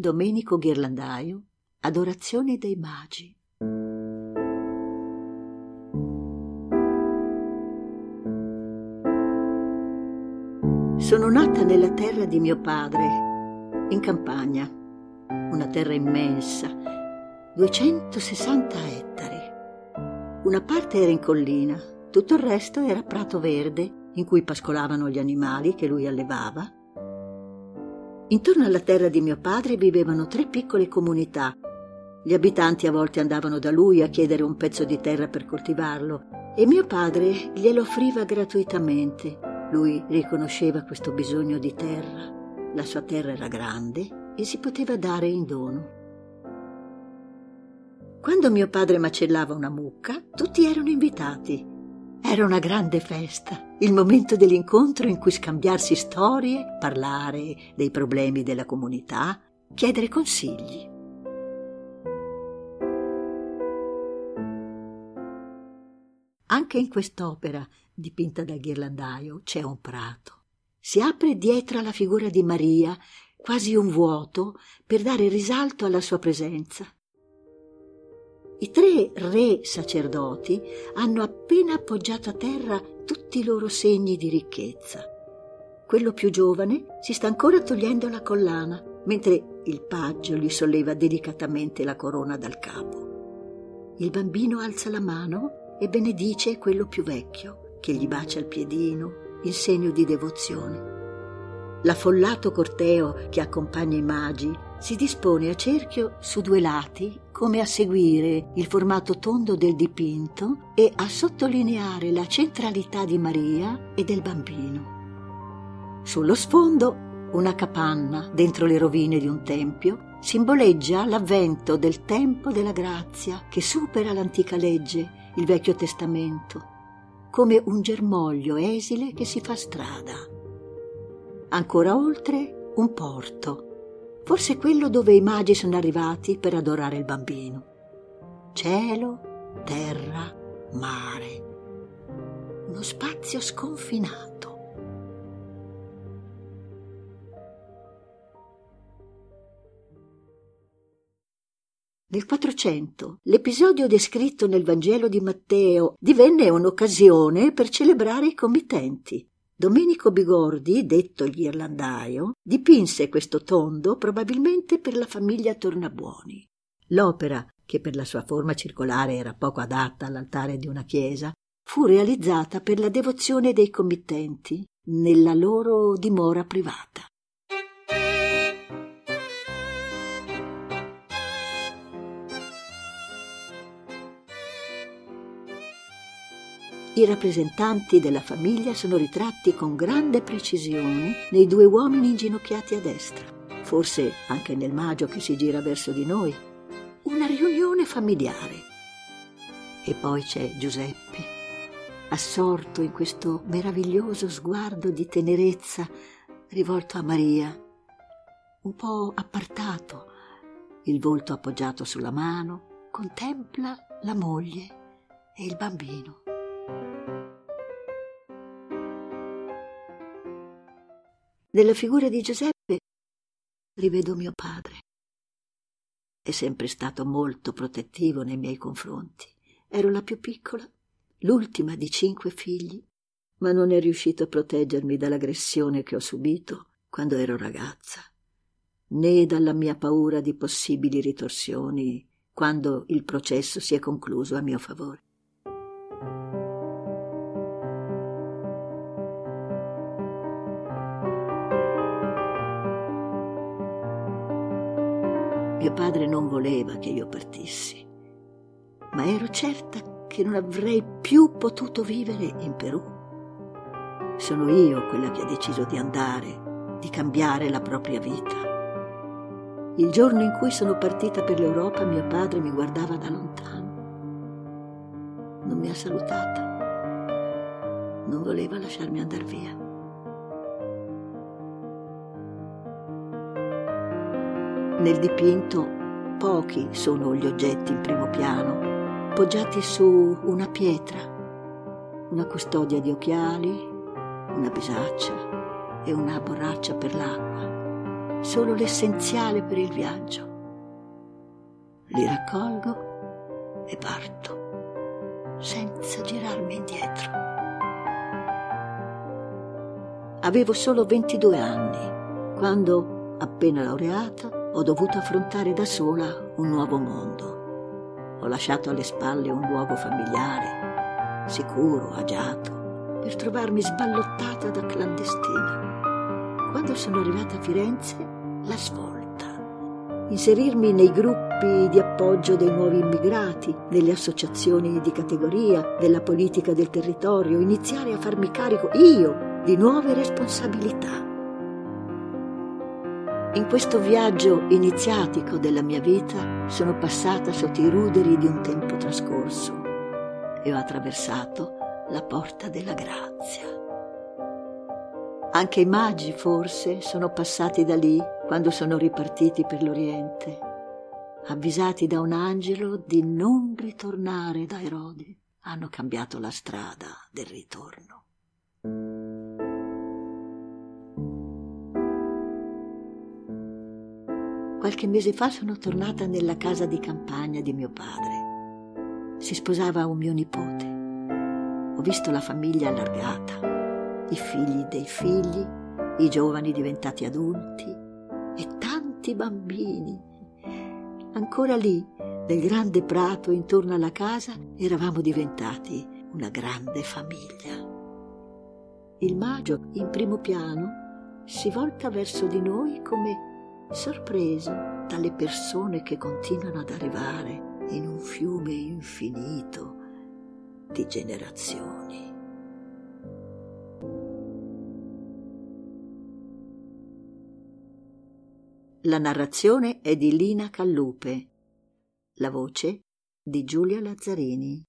Domenico Ghirlandaio, Adorazione dei magi. Sono nata nella terra di mio padre, in campagna, una terra immensa, 260 ettari. Una parte era in collina, tutto il resto era prato verde in cui pascolavano gli animali che lui allevava Intorno alla terra di mio padre vivevano tre piccole comunità. Gli abitanti a volte andavano da lui a chiedere un pezzo di terra per coltivarlo e mio padre glielo offriva gratuitamente. Lui riconosceva questo bisogno di terra. La sua terra era grande e si poteva dare in dono. Quando mio padre macellava una mucca, tutti erano invitati era una grande festa, il momento dell'incontro in cui scambiarsi storie, parlare dei problemi della comunità, chiedere consigli. Anche in quest'opera, dipinta dal ghirlandaio, c'è un prato. Si apre dietro alla figura di Maria, quasi un vuoto, per dare risalto alla sua presenza. I tre re sacerdoti hanno appena appoggiato a terra tutti i loro segni di ricchezza. Quello più giovane si sta ancora togliendo la collana, mentre il paggio gli solleva delicatamente la corona dal capo. Il bambino alza la mano e benedice quello più vecchio, che gli bacia il piedino in segno di devozione. L'affollato corteo che accompagna i magi si dispone a cerchio su due lati come a seguire il formato tondo del dipinto e a sottolineare la centralità di Maria e del bambino. Sullo sfondo una capanna dentro le rovine di un tempio simboleggia l'avvento del tempo della grazia che supera l'antica legge, il Vecchio Testamento, come un germoglio esile che si fa strada. Ancora oltre un porto, forse quello dove i magi sono arrivati per adorare il bambino. Cielo, terra, mare, uno spazio sconfinato. Nel 400 l'episodio descritto nel Vangelo di Matteo divenne un'occasione per celebrare i committenti. Domenico Bigordi, detto il ghirlandaio, dipinse questo tondo probabilmente per la famiglia Tornabuoni. L'opera, che per la sua forma circolare era poco adatta all'altare di una chiesa, fu realizzata per la devozione dei committenti nella loro dimora privata. I rappresentanti della famiglia sono ritratti con grande precisione nei due uomini inginocchiati a destra, forse anche nel magio che si gira verso di noi. Una riunione familiare. E poi c'è Giuseppe, assorto in questo meraviglioso sguardo di tenerezza rivolto a Maria, un po' appartato, il volto appoggiato sulla mano, contempla la moglie e il bambino. Nella figura di Giuseppe rivedo mio padre. È sempre stato molto protettivo nei miei confronti. Ero la più piccola, l'ultima di cinque figli, ma non è riuscito a proteggermi dall'aggressione che ho subito quando ero ragazza, né dalla mia paura di possibili ritorsioni quando il processo si è concluso a mio favore. Mio padre non voleva che io partissi, ma ero certa che non avrei più potuto vivere in Perù. Sono io quella che ha deciso di andare, di cambiare la propria vita. Il giorno in cui sono partita per l'Europa mio padre mi guardava da lontano. Non mi ha salutata. Non voleva lasciarmi andare via. Nel dipinto pochi sono gli oggetti in primo piano, poggiati su una pietra, una custodia di occhiali, una bisaccia e una borraccia per l'acqua. solo l'essenziale per il viaggio. Li raccolgo e parto, senza girarmi indietro. Avevo solo 22 anni, quando, appena laureata, ho dovuto affrontare da sola un nuovo mondo. Ho lasciato alle spalle un luogo familiare, sicuro, agiato, per trovarmi sballottata da clandestina. Quando sono arrivata a Firenze, la svolta. Inserirmi nei gruppi di appoggio dei nuovi immigrati, delle associazioni di categoria, della politica del territorio, iniziare a farmi carico io di nuove responsabilità. In questo viaggio iniziatico della mia vita sono passata sotto i ruderi di un tempo trascorso e ho attraversato la porta della grazia. Anche i magi, forse, sono passati da lì quando sono ripartiti per l'Oriente avvisati da un angelo di non ritornare da Erode, hanno cambiato la strada del ritorno. Qualche mese fa sono tornata nella casa di campagna di mio padre. Si sposava un mio nipote. Ho visto la famiglia allargata, i figli dei figli, i giovani diventati adulti e tanti bambini Ancora lì, nel grande prato intorno alla casa, eravamo diventati una grande famiglia. Il magio, in primo piano, si volta verso di noi come sorpreso dalle persone che continuano ad arrivare in un fiume infinito di generazioni. La narrazione è di Lina Callupe, la voce di Giulia Lazzarini.